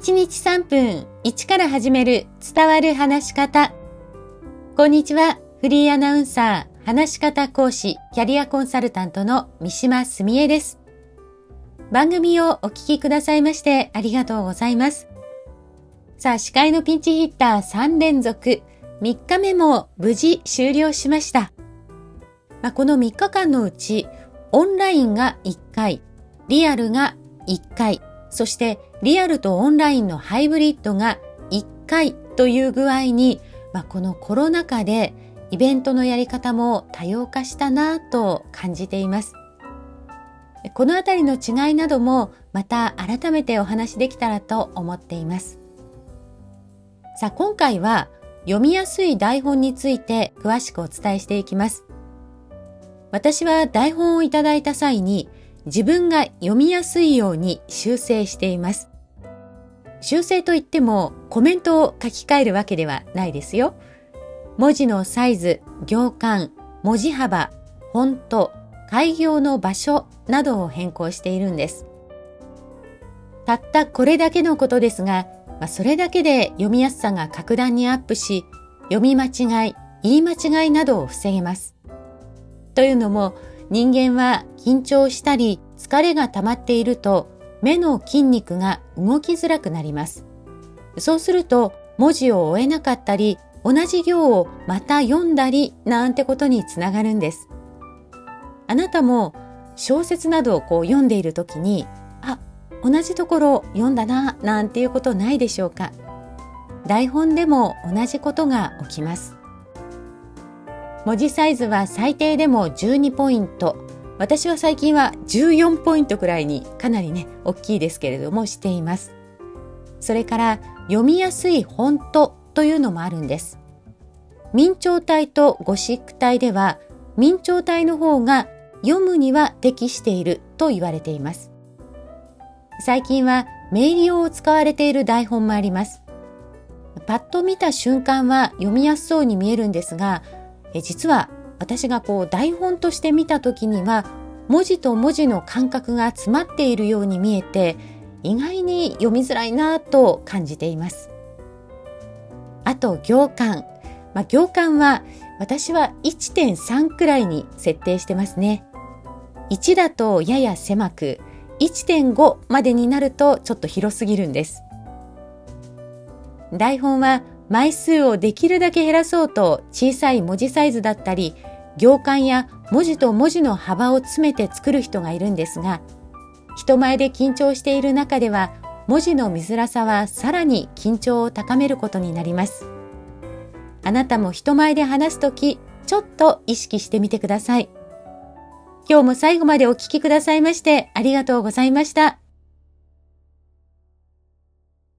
1日3分1から始める伝わる話し方。こんにちは。フリーアナウンサー、話し方講師、キャリアコンサルタントの三島澄江です。番組をお聞きくださいましてありがとうございます。さあ、司会のピンチヒッター3連続、3日目も無事終了しました。まあ、この3日間のうち、オンラインが1回、リアルが1回、そしてリアルとオンラインのハイブリッドが1回という具合に、まあ、このコロナ禍でイベントのやり方も多様化したなぁと感じています。このあたりの違いなどもまた改めてお話できたらと思っています。さあ今回は読みやすい台本について詳しくお伝えしていきます。私は台本をいただいた際に自分が読みやすいように修正しています。修正といってもコメントを書き換えるわけではないですよ。文字のサイズ、行間、文字幅、フォント、開業の場所などを変更しているんです。たったこれだけのことですが、まあ、それだけで読みやすさが格段にアップし、読み間違い、言い間違いなどを防げます。というのも、人間は緊張したり疲れが溜まっていると目の筋肉が動きづらくなります。そうすると文字を追えなかったり同じ行をまた読んだりなんてことにつながるんです。あなたも小説などをこう読んでいる時にあ、同じところ読んだななんていうことないでしょうか台本でも同じことが起きます。文字サイズは最低でも12ポイント。私は最近は14ポイントくらいにかなりね、大きいですけれどもしています。それから読みやすいフォントというのもあるんです。明朝体とゴシック体では明朝体の方が読むには適していると言われています。最近は明理用を使われている台本もあります。パッと見た瞬間は読みやすそうに見えるんですが、え実は私がこう台本として見た時には文字と文字の間隔が詰まっているように見えて意外に読みづらいなと感じています。あと行間。まあ、行間は私は1.3くらいに設定してますね。1だとやや狭く、1.5までになるとちょっと広すぎるんです。台本は枚数をできるだけ減らそうと小さい文字サイズだったり、行間や文字と文字の幅を詰めて作る人がいるんですが、人前で緊張している中では、文字の見づらさはさらに緊張を高めることになります。あなたも人前で話すとき、ちょっと意識してみてください。今日も最後までお聴きくださいましてありがとうございました。